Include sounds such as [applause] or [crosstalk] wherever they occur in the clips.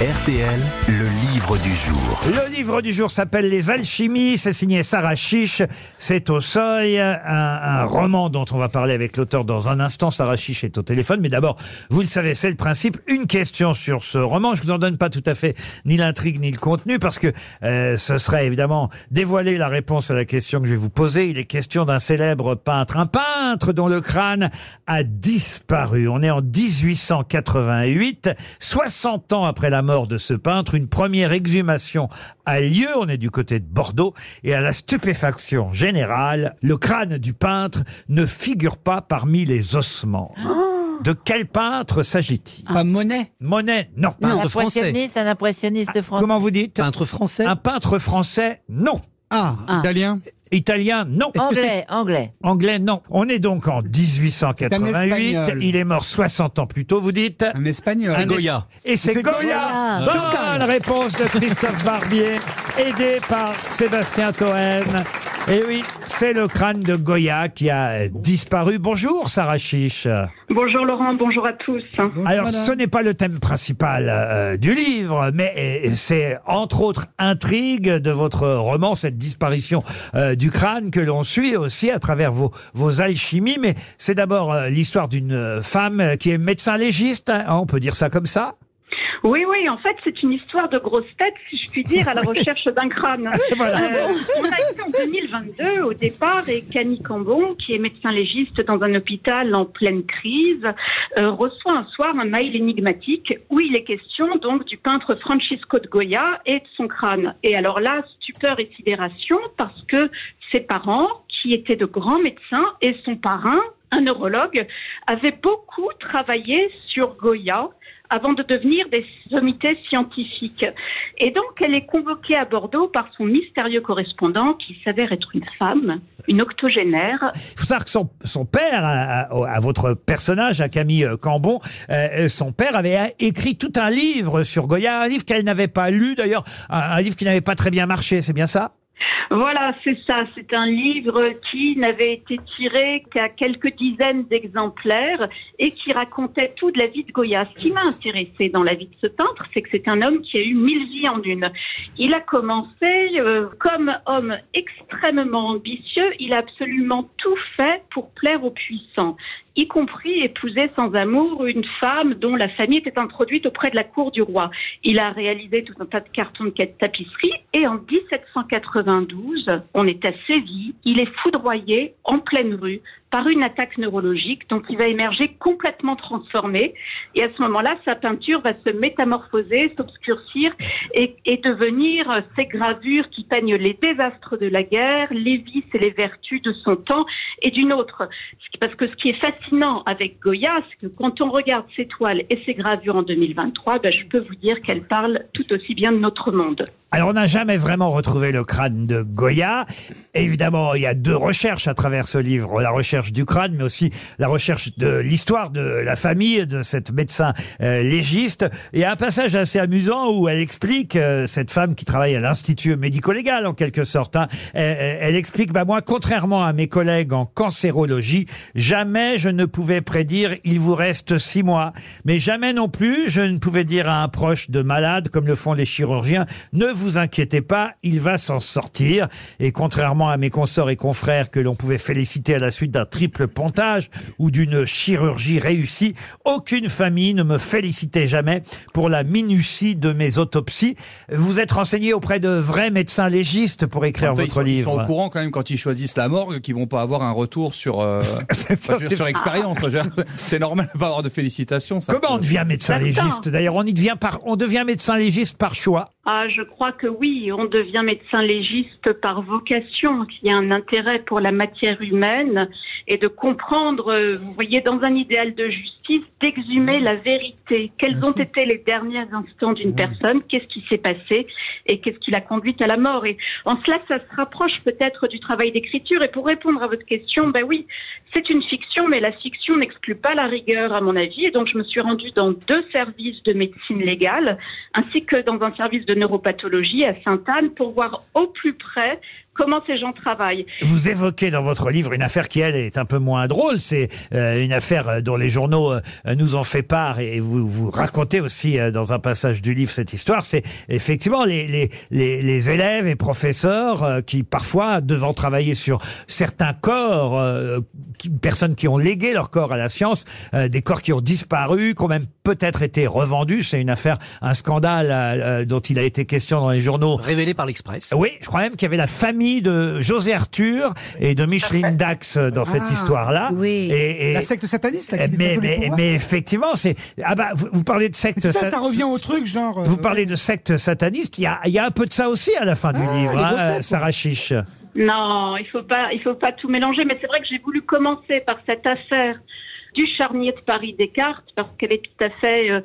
RTL, le livre du jour. Le livre du jour s'appelle Les Alchimies, c'est signé Sarah Chiche, c'est au seuil, un, roman dont on va parler avec l'auteur dans un instant. Sarah Chiche est au téléphone, mais d'abord, vous le savez, c'est le principe, une question sur ce roman. Je vous en donne pas tout à fait ni l'intrigue ni le contenu, parce que euh, ce serait évidemment dévoiler la réponse à la question que je vais vous poser. Il est question d'un célèbre peintre, un peintre dont le crâne a disparu. On est en 1888, 60 ans après la mort de ce peintre, une première exhumation a lieu, on est du côté de Bordeaux, et à la stupéfaction générale, le crâne du peintre ne figure pas parmi les ossements. De quel peintre s'agit-il Pas Monet Monet, non. Un Peintre français. impressionniste, un impressionniste français. Comment vous dites Peintre français Un peintre français, non. Ah, Ah. italien Italien, non. C'est- Anglais, anglais. Anglais, non. On est donc en 1888. espagnol. Il est mort 60 ans plus tôt, vous dites Un espagnol. Un Goya. Et c'est C'est Goya. Goya. Bonne réponse de Christophe Barbier, aidé par Sébastien Toen. Et oui, c'est le crâne de Goya qui a disparu. Bonjour, Sarah Chiche. Bonjour Laurent, bonjour à tous. Alors, ce n'est pas le thème principal euh, du livre, mais euh, c'est entre autres intrigue de votre roman, cette disparition euh, du crâne que l'on suit aussi à travers vos, vos alchimies. Mais c'est d'abord euh, l'histoire d'une femme qui est médecin légiste, hein, on peut dire ça comme ça. Oui, oui, en fait, c'est une histoire de grosse tête, si je puis dire, à la [laughs] recherche d'un crâne. Voilà. Euh, on a été en 2022 au départ et Camille Cambon, qui est médecin légiste dans un hôpital en pleine crise, euh, reçoit un soir un mail énigmatique où il est question donc du peintre Francisco de Goya et de son crâne. Et alors là, stupeur et sidération parce que ses parents, qui étaient de grands médecins, et son parrain, un neurologue, avaient beaucoup travaillé sur Goya avant de devenir des sommités scientifiques. Et donc, elle est convoquée à Bordeaux par son mystérieux correspondant qui s'avère être une femme, une octogénaire. Il faut savoir que son, père, à, votre personnage, à Camille euh, Cambon, euh, son père avait euh, écrit tout un livre sur Goya, un livre qu'elle n'avait pas lu d'ailleurs, un livre qui n'avait pas très bien marché, c'est bien ça? Voilà, c'est ça. C'est un livre qui n'avait été tiré qu'à quelques dizaines d'exemplaires et qui racontait tout de la vie de Goya. Ce qui m'a intéressé dans la vie de ce peintre, c'est que c'est un homme qui a eu mille vies en une. Il a commencé euh, comme homme extrêmement ambitieux. Il a absolument tout fait pour plaire aux puissants y compris épouser sans amour une femme dont la famille était introduite auprès de la cour du roi. Il a réalisé tout un tas de cartons de tapisserie et en 1792, on est à il est foudroyé en pleine rue par une attaque neurologique, donc il va émerger complètement transformé. Et à ce moment-là, sa peinture va se métamorphoser, s'obscurcir et, devenir ces gravures qui peignent les désastres de la guerre, les vices et les vertus de son temps et d'une autre. Parce que ce qui est fascinant avec Goya, c'est que quand on regarde ses toiles et ses gravures en 2023, ben, je peux vous dire qu'elles parlent tout aussi bien de notre monde. Alors, on n'a jamais vraiment retrouvé le crâne de Goya. Évidemment, il y a deux recherches à travers ce livre. La recherche du crâne, mais aussi la recherche de l'histoire de la famille de cette médecin euh, légiste. Il y a un passage assez amusant où elle explique, euh, cette femme qui travaille à l'Institut médico-légal, en quelque sorte, hein, elle, explique, bah, moi, contrairement à mes collègues en cancérologie, jamais je ne pouvais prédire il vous reste six mois. Mais jamais non plus je ne pouvais dire à un proche de malade, comme le font les chirurgiens, vous inquiétez pas, il va s'en sortir. Et contrairement à mes consorts et confrères que l'on pouvait féliciter à la suite d'un triple pontage ou d'une chirurgie réussie, aucune famille ne me félicitait jamais pour la minutie de mes autopsies. Vous êtes renseigné auprès de vrais médecins légistes pour écrire Enfin, ils, votre sont, ils livre. sont au courant quand même quand ils choisissent la morgue qu'ils vont pas avoir un retour sur euh, [laughs] dire, sur dire, C'est normal de pas avoir de félicitations. ça. Comment on devient médecin légiste D'ailleurs, on y devient par, on devient médecin légiste par choix. Ah, je crois que oui, on devient médecin légiste par vocation, qu'il y a un intérêt pour la matière humaine et de comprendre, euh, vous voyez, dans un idéal de justice, d'exhumer la vérité. Quels ont été les derniers instants d'une personne? Qu'est-ce qui s'est passé? Et qu'est-ce qui l'a conduite à la mort? Et en cela, ça se rapproche peut-être du travail d'écriture. Et pour répondre à votre question, ben oui, c'est une fiction, mais la fiction n'exclut pas la rigueur, à mon avis. Et donc, je me suis rendue dans deux services de médecine légale, ainsi que dans un service de neuropathologie à Sainte-Anne, pour voir au plus près comment ces gens travaillent. Vous évoquez dans votre livre une affaire qui, elle, est un peu moins drôle. C'est euh, une affaire euh, dont les journaux euh, nous ont fait part et vous, vous racontez aussi euh, dans un passage du livre cette histoire. C'est effectivement les, les, les, les élèves et professeurs euh, qui, parfois, devant travailler sur certains corps, euh, qui- personnes qui ont légué leur corps à la science, euh, des corps qui ont disparu, qui ont même peut-être été revendus. C'est une affaire, un scandale dont il a été question dans les journaux. Révélé par l'Express. Oui, je crois même qu'il y avait la famille de José Arthur et de Micheline Dax dans cette Ah, histoire-là. oui. Et, et- La secte sataniste, là, qui mais, détient tous les mais, pouvoirs. mais effectivement, c'est ah bah vous, vous parlez de secte. Ça, sa- ça revient au truc, genre. euh, Vous parlez de secte sataniste. Il y a, il y a un peu de ça aussi à la fin du Ah, livre, les hein, têtes, Sarah Chiche. Non, il faut pas, il faut pas tout mélanger. Mais c'est vrai que j'ai voulu commencer par cette affaire du charnier de Paris Descartes parce qu'elle est tout à fait euh,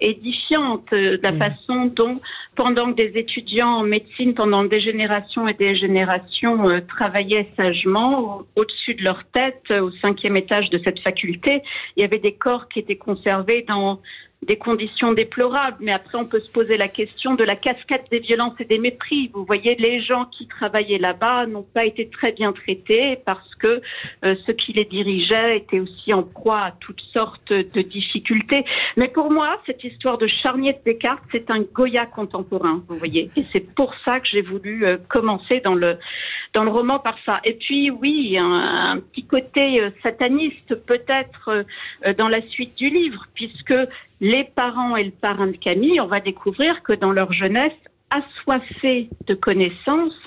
édifiante euh, de la façon dont, pendant que des étudiants en médecine, pendant des générations et des générations euh, travaillaient sagement au- au-dessus de leur tête, au cinquième étage de cette faculté, il y avait des corps qui étaient conservés dans des conditions déplorables, mais après on peut se poser la question de la cascade des violences et des mépris. Vous voyez, les gens qui travaillaient là-bas n'ont pas été très bien traités parce que euh, ceux qui les dirigeaient étaient aussi en proie à toutes sortes de difficultés. Mais pour moi, cette histoire de charnier de Descartes, c'est un Goya contemporain, vous voyez. Et c'est pour ça que j'ai voulu euh, commencer dans le dans le roman par ça. Et puis oui, un, petit côté euh, sataniste peut-être dans la suite du livre, puisque les parents et le parrain de Camille, on va découvrir que dans leur jeunesse, assoiffés de connaissances,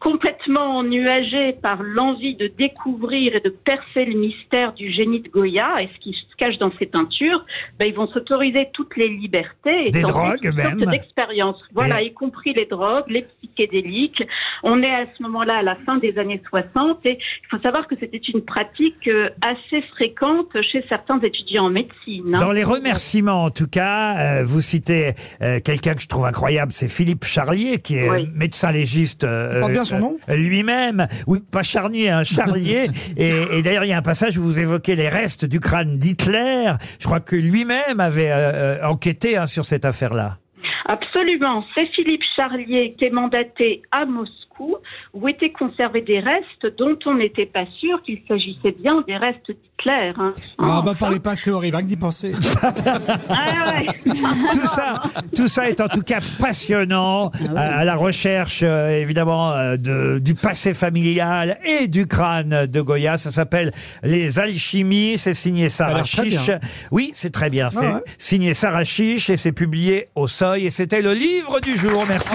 complètement ennuagés par l'envie de découvrir et de percer le mystère du génie de Goya et ce qui se cache dans ses peintures, ben, ils vont s'autoriser toutes les libertés et Des drogues même. d'expériences. Voilà, Et- y compris les drogues, les psychédéliques. On est à ce moment-là à la fin des années 60 et il faut savoir que c'était une pratique euh, assez fréquente chez certains étudiants en médecine. hein. Dans les remerciements, en tout cas, euh, vous citez euh, quelqu'un que je trouve incroyable, c'est Philippe Charlier, qui est Oui. médecin légiste. euh, bien son euh, nom Lui-même, oui, pas Charnier, hein, Charlier. [laughs] et et d'ailleurs, il y a un passage où vous évoquez les restes du crâne d'Hitler. Je crois que lui-même avait euh, enquêté hein, sur cette affaire-là. Absolument. C'est Philippe Charlier qui est mandaté à Moscou où étaient conservés des restes dont on n'était pas sûr qu'il s'agissait bien des restes d'Hitler. hein. Ah, bah, parlez pas, c'est horrible, rien que d'y penser. [laughs] ah ouais. Tout ça, tout ça est en tout cas passionnant à, à la recherche euh, évidemment euh, de, du passé familial et du crâne de Goya. Ça s'appelle Les Alchimies. C'est signé Sarah Chiche. Oui, c'est très bien. C'est ouais. signé Sarah Chiche et c'est publié au Seuil. Et c'était le livre du jour. Merci.